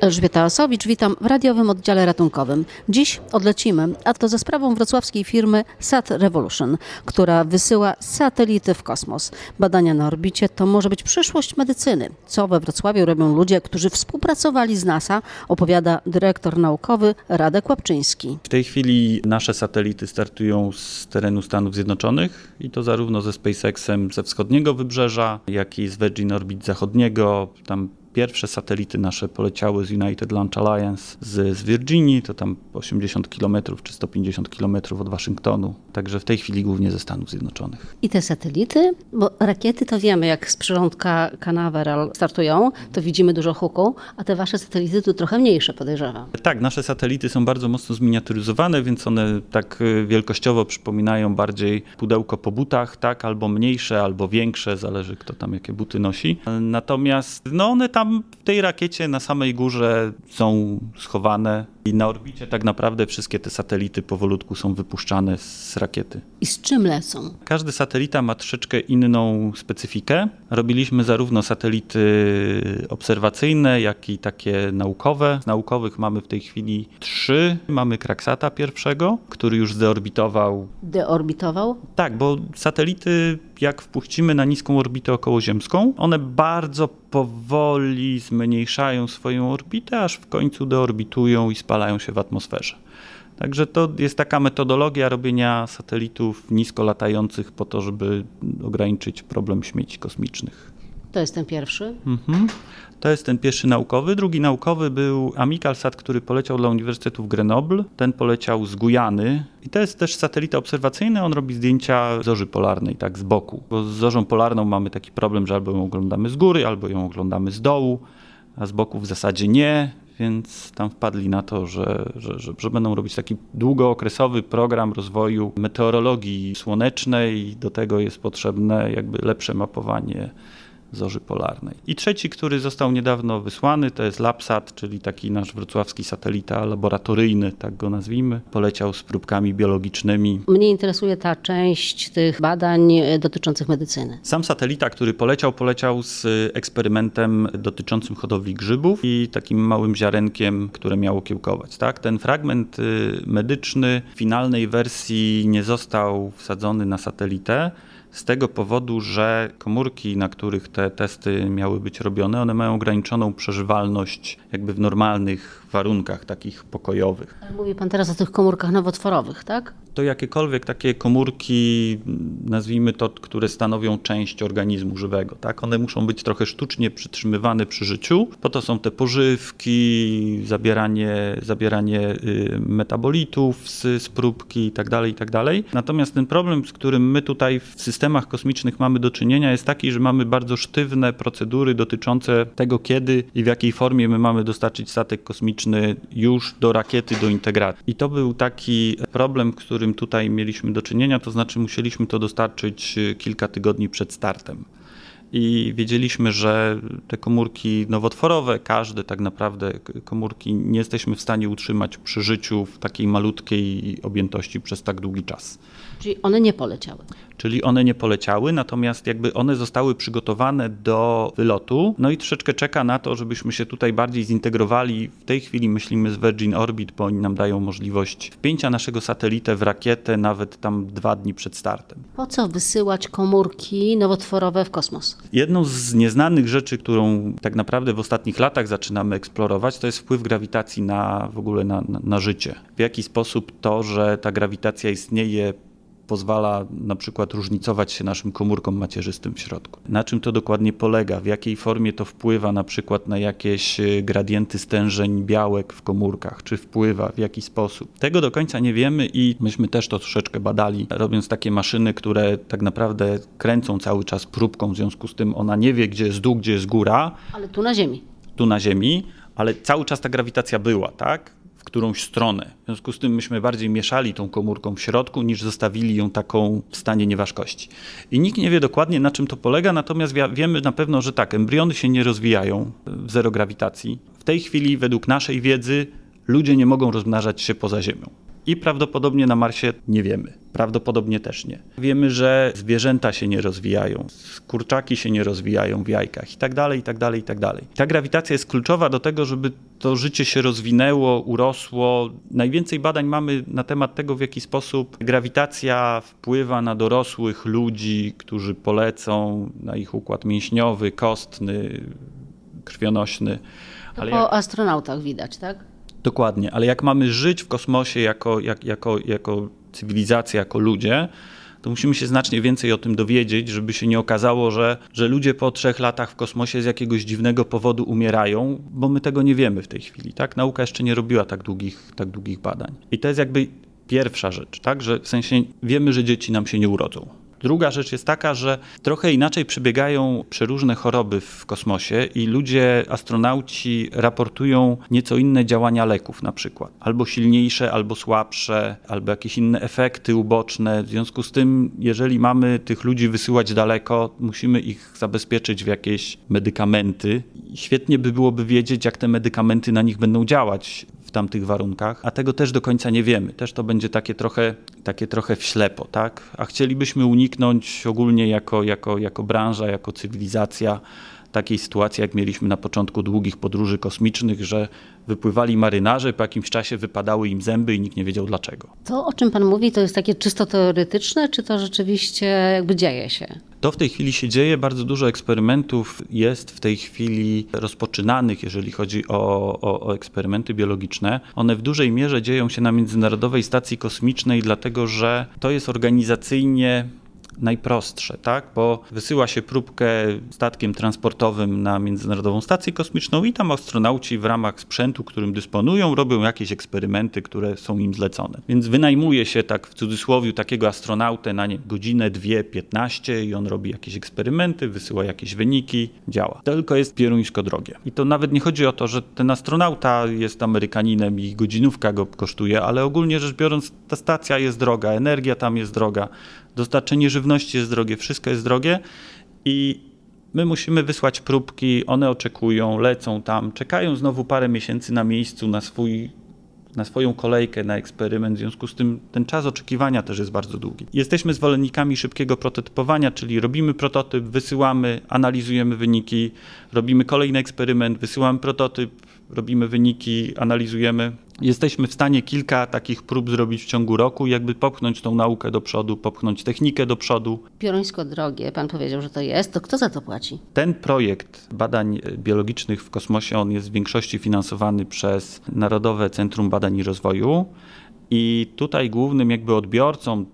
Elżbieta Asowicz, witam w radiowym oddziale ratunkowym. Dziś odlecimy, a to za sprawą wrocławskiej firmy Sat Revolution, która wysyła satelity w kosmos. Badania na orbicie to może być przyszłość medycyny. Co we Wrocławiu robią ludzie, którzy współpracowali z NASA, opowiada dyrektor naukowy Radek Łapczyński. W tej chwili nasze satelity startują z terenu Stanów Zjednoczonych i to zarówno ze SpaceXem ze wschodniego wybrzeża, jak i z Virgin Orbit zachodniego. Tam Pierwsze satelity nasze poleciały z United Launch Alliance z, z Virginii, to tam 80 km czy 150 km od Waszyngtonu. Także w tej chwili głównie ze Stanów Zjednoczonych. I te satelity, bo rakiety to wiemy, jak z przyrządka Canaveral startują, to widzimy dużo huku, a te wasze satelity tu trochę mniejsze, podejrzewam. Tak, nasze satelity są bardzo mocno zminiaturyzowane, więc one tak y, wielkościowo przypominają bardziej pudełko po butach, tak, albo mniejsze, albo większe, zależy kto tam jakie buty nosi. Natomiast no one tam tam w tej rakiecie na samej górze są schowane i na orbicie tak naprawdę wszystkie te satelity powolutku są wypuszczane z rakiety. I z czym lecą? Każdy satelita ma troszeczkę inną specyfikę. Robiliśmy zarówno satelity obserwacyjne, jak i takie naukowe. Z naukowych mamy w tej chwili trzy. Mamy Kraksata pierwszego, który już zdeorbitował. Deorbitował? Tak, bo satelity jak wpuścimy na niską orbitę okołoziemską, one bardzo powoli zmniejszają swoją orbitę, aż w końcu deorbitują i spalają się w atmosferze. Także to jest taka metodologia robienia satelitów nisko latających po to, żeby ograniczyć problem śmieci kosmicznych. To jest ten pierwszy. Mhm. To jest ten pierwszy naukowy. Drugi naukowy był Amikalsat, który poleciał dla Uniwersytetu w Grenoble. Ten poleciał z Gujany. I to jest też satelita obserwacyjny. On robi zdjęcia zorzy polarnej, tak z boku. Bo z zorzą polarną mamy taki problem, że albo ją oglądamy z góry, albo ją oglądamy z dołu, a z boku w zasadzie nie. Więc tam wpadli na to, że, że, że, że będą robić taki długookresowy program rozwoju meteorologii słonecznej. Do tego jest potrzebne jakby lepsze mapowanie zorzy polarnej. I trzeci, który został niedawno wysłany, to jest LabSat, czyli taki nasz wrocławski satelita laboratoryjny, tak go nazwijmy. Poleciał z próbkami biologicznymi. Mnie interesuje ta część tych badań e, dotyczących medycyny. Sam satelita, który poleciał, poleciał z eksperymentem dotyczącym hodowli grzybów i takim małym ziarenkiem, które miało kiełkować. Tak? Ten fragment y, medyczny w finalnej wersji nie został wsadzony na satelitę, z tego powodu, że komórki, na których te testy miały być robione, one mają ograniczoną przeżywalność jakby w normalnych warunkach takich pokojowych. Mówi pan teraz o tych komórkach nowotworowych, tak? To jakiekolwiek takie komórki, nazwijmy to, które stanowią część organizmu żywego, tak? One muszą być trochę sztucznie przytrzymywane przy życiu. Po to są te pożywki, zabieranie, zabieranie y, metabolitów z, z próbki tak. Tak Natomiast ten problem, z którym my tutaj w systemach kosmicznych mamy do czynienia, jest taki, że mamy bardzo sztywne procedury dotyczące tego, kiedy i w jakiej formie my mamy dostarczyć statek kosmiczny już do rakiety, do integracji. I to był taki problem, z tutaj mieliśmy do czynienia, to znaczy musieliśmy to dostarczyć y, kilka tygodni przed startem i wiedzieliśmy, że te komórki nowotworowe, każde tak naprawdę komórki nie jesteśmy w stanie utrzymać przy życiu w takiej malutkiej objętości przez tak długi czas. Czyli one nie poleciały. Czyli one nie poleciały, natomiast jakby one zostały przygotowane do wylotu. No i troszeczkę czeka na to, żebyśmy się tutaj bardziej zintegrowali. W tej chwili myślimy z Virgin Orbit, bo oni nam dają możliwość wpięcia naszego satelitę w rakietę nawet tam dwa dni przed startem. Po co wysyłać komórki nowotworowe w kosmos? Jedną z nieznanych rzeczy, którą tak naprawdę w ostatnich latach zaczynamy eksplorować, to jest wpływ grawitacji na w ogóle na, na, na życie. W jaki sposób to, że ta grawitacja istnieje pozwala na przykład różnicować się naszym komórkom macierzystym w środku. Na czym to dokładnie polega? W jakiej formie to wpływa na przykład na jakieś e, gradienty stężeń białek w komórkach? Czy wpływa? W jaki sposób? Tego do końca nie wiemy i myśmy też to troszeczkę badali, robiąc takie maszyny, które tak naprawdę kręcą cały czas próbką, w związku z tym ona nie wie, gdzie jest dół, gdzie jest góra. Ale tu na Ziemi. Tu na Ziemi, ale cały czas ta grawitacja była, tak? W którąś stronę. W związku z tym myśmy bardziej mieszali tą komórką w środku, niż zostawili ją taką w stanie nieważkości. I nikt nie wie dokładnie, na czym to polega, natomiast wiemy na pewno, że tak, embriony się nie rozwijają w zero grawitacji. W tej chwili, według naszej wiedzy, ludzie nie mogą rozmnażać się poza Ziemią. I prawdopodobnie na Marsie nie wiemy. Prawdopodobnie też nie. Wiemy, że zwierzęta się nie rozwijają, kurczaki się nie rozwijają w jajkach i tak dalej, i tak dalej, i tak dalej. Ta grawitacja jest kluczowa do tego, żeby to życie się rozwinęło, urosło. Najwięcej badań mamy na temat tego, w jaki sposób grawitacja wpływa na dorosłych ludzi, którzy polecą, na ich układ mięśniowy, kostny, krwionośny. To Ale po jak... astronautach widać, tak? Dokładnie, ale jak mamy żyć w kosmosie jako, jak, jako, jako cywilizacja, jako ludzie, to musimy się znacznie więcej o tym dowiedzieć, żeby się nie okazało, że, że ludzie po trzech latach w kosmosie z jakiegoś dziwnego powodu umierają, bo my tego nie wiemy w tej chwili. Tak? Nauka jeszcze nie robiła tak długich, tak długich badań. I to jest jakby pierwsza rzecz, tak? że w sensie wiemy, że dzieci nam się nie urodzą. Druga rzecz jest taka, że trochę inaczej przebiegają przeróżne choroby w kosmosie i ludzie, astronauci raportują nieco inne działania leków na przykład. Albo silniejsze, albo słabsze, albo jakieś inne efekty uboczne. W związku z tym, jeżeli mamy tych ludzi wysyłać daleko, musimy ich zabezpieczyć w jakieś medykamenty. Świetnie by byłoby wiedzieć, jak te medykamenty na nich będą działać w tamtych warunkach, a tego też do końca nie wiemy. Też to będzie takie trochę, takie trochę w ślepo, tak? A chcielibyśmy uniknąć ogólnie jako, jako, jako branża, jako cywilizacja takiej sytuacji, jak mieliśmy na początku długich podróży kosmicznych, że wypływali marynarze, po jakimś czasie wypadały im zęby i nikt nie wiedział dlaczego. To, o czym pan mówi, to jest takie czysto teoretyczne, czy to rzeczywiście jakby dzieje się? To w tej chwili się dzieje. Bardzo dużo eksperymentów jest w tej chwili rozpoczynanych, jeżeli chodzi o, o, o, eksperymenty biologiczne. One w dużej mierze dzieją się na Międzynarodowej Stacji Kosmicznej, dlatego że to jest organizacyjnie najprostsze, tak? Bo wysyła się próbkę statkiem transportowym na Międzynarodową Stację Kosmiczną i tam astronauci w ramach sprzętu, którym dysponują, robią jakieś eksperymenty, które są im zlecone. Więc wynajmuje się tak w cudzysłowie takiego astronautę na nie, godzinę, dwie, piętnaście i on robi jakieś eksperymenty, wysyła jakieś wyniki, działa. Tylko jest pieruńsko drogie. I to nawet nie chodzi o to, że ten astronauta jest Amerykaninem i godzinówka go kosztuje, ale ogólnie rzecz biorąc ta stacja jest droga, energia tam jest droga, dostarczenie żywności jest drogie, wszystko jest drogie i my musimy wysłać próbki, one oczekują, lecą tam, czekają znowu parę miesięcy na miejscu na swój na swoją kolejkę, na eksperyment. W związku z tym ten czas oczekiwania też jest bardzo długi. Jesteśmy zwolennikami szybkiego prototypowania, czyli robimy prototyp, wysyłamy, analizujemy wyniki, robimy kolejny eksperyment, wysyłamy prototyp, robimy wyniki, analizujemy. Jesteśmy w stanie kilka takich prób zrobić w ciągu roku, jakby popchnąć tą naukę do przodu, popchnąć technikę do przodu. Pioruńsko drogie, pan powiedział, że to jest, to kto za to płaci? Ten projekt badań biologicznych w kosmosie, on jest w większości finansowany przez Narodowe Centrum Badań i Rozwoju. I tutaj głównym jakby odbiorcą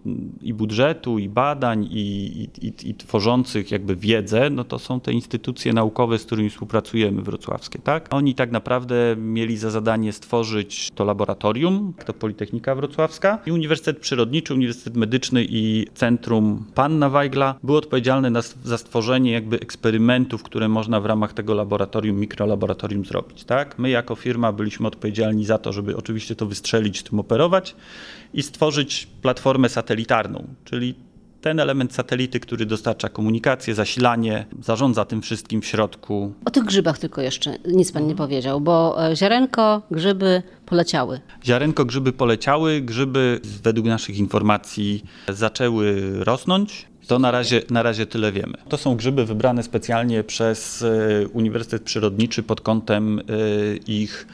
i budżetu, i badań, i, i, i, tworzących jakby wiedzę, no to są te instytucje naukowe, z którymi współpracujemy wrocławskie. Tak? Oni tak naprawdę mieli za zadanie stworzyć to laboratorium, to Politechnika Wrocławska i Uniwersytet Przyrodniczy, Uniwersytet Medyczny i Centrum Panna Weigla był odpowiedzialny na, za stworzenie jakby eksperymentów, które można w ramach tego laboratorium, mikrolaboratorium zrobić. Tak? My jako firma byliśmy odpowiedzialni za to, żeby oczywiście to wystrzelić, tym operować, i stworzyć platformę satelitarną, czyli ten element satelity, który dostarcza komunikację, zasilanie, zarządza tym wszystkim w środku. O tych grzybach tylko jeszcze nic pan nie powiedział, bo e, ziarenko, grzyby poleciały. Ziarenko, grzyby poleciały, grzyby według naszych informacji zaczęły rosnąć. To na razie, na razie tyle wiemy. To są grzyby wybrane specjalnie przez e, Uniwersytet Przyrodniczy pod kątem e, ich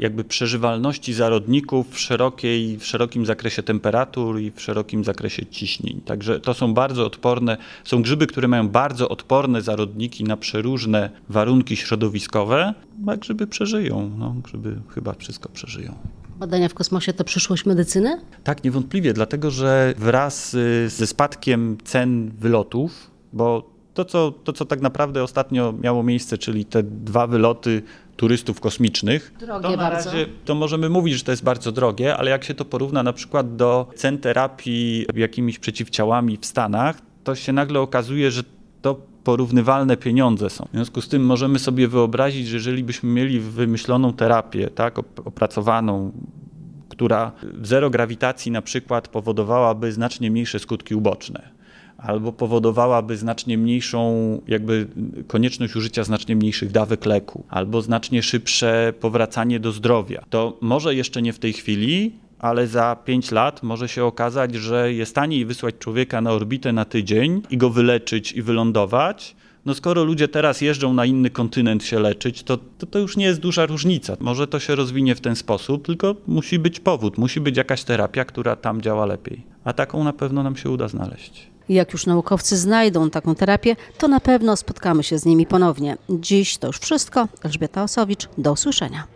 jakby przeżywalności zarodników w, szerokiej, w szerokim zakresie temperatur i w szerokim zakresie ciśnień. Także to są bardzo odporne, są grzyby, które mają bardzo odporne zarodniki na przeróżne warunki środowiskowe, a grzyby przeżyją. No, grzyby chyba wszystko przeżyją. Badania w kosmosie to przyszłość medycyny? Tak, niewątpliwie, dlatego że wraz y, ze spadkiem cen wylotów, bo to co, to, co tak naprawdę ostatnio miało miejsce, czyli te dwa wyloty turystów kosmicznych, drogie to na bardzo. razie to możemy mówić, że to jest bardzo drogie, ale jak się to porówna na przykład do cen terapii jakimiś przeciwciałami w Stanach, to się nagle okazuje, że to porównywalne pieniądze są. W związku z tym możemy sobie wyobrazić, że jeżeli byśmy mieli wymyśloną terapię, tak, opracowaną, która w zero grawitacji na przykład powodowałaby znacznie mniejsze skutki uboczne, albo powodowałaby znacznie mniejszą, jakby konieczność użycia znacznie mniejszych dawek leku, albo znacznie szybsze powracanie do zdrowia. To może jeszcze nie w tej chwili, ale za 5 lat może się okazać, że jest taniej wysłać człowieka na orbitę na tydzień i go wyleczyć i wylądować. No skoro ludzie teraz jeżdżą na inny kontynent się leczyć, to, to to już nie jest duża różnica. Może to się rozwinie w ten sposób, tylko musi być powód, musi być jakaś terapia, która tam działa lepiej. A taką na pewno nam się uda znaleźć. Jak już naukowcy znajdą taką terapię, to na pewno spotkamy się z nimi ponownie. Dziś to już wszystko. Elżbieta Osowicz, do usłyszenia.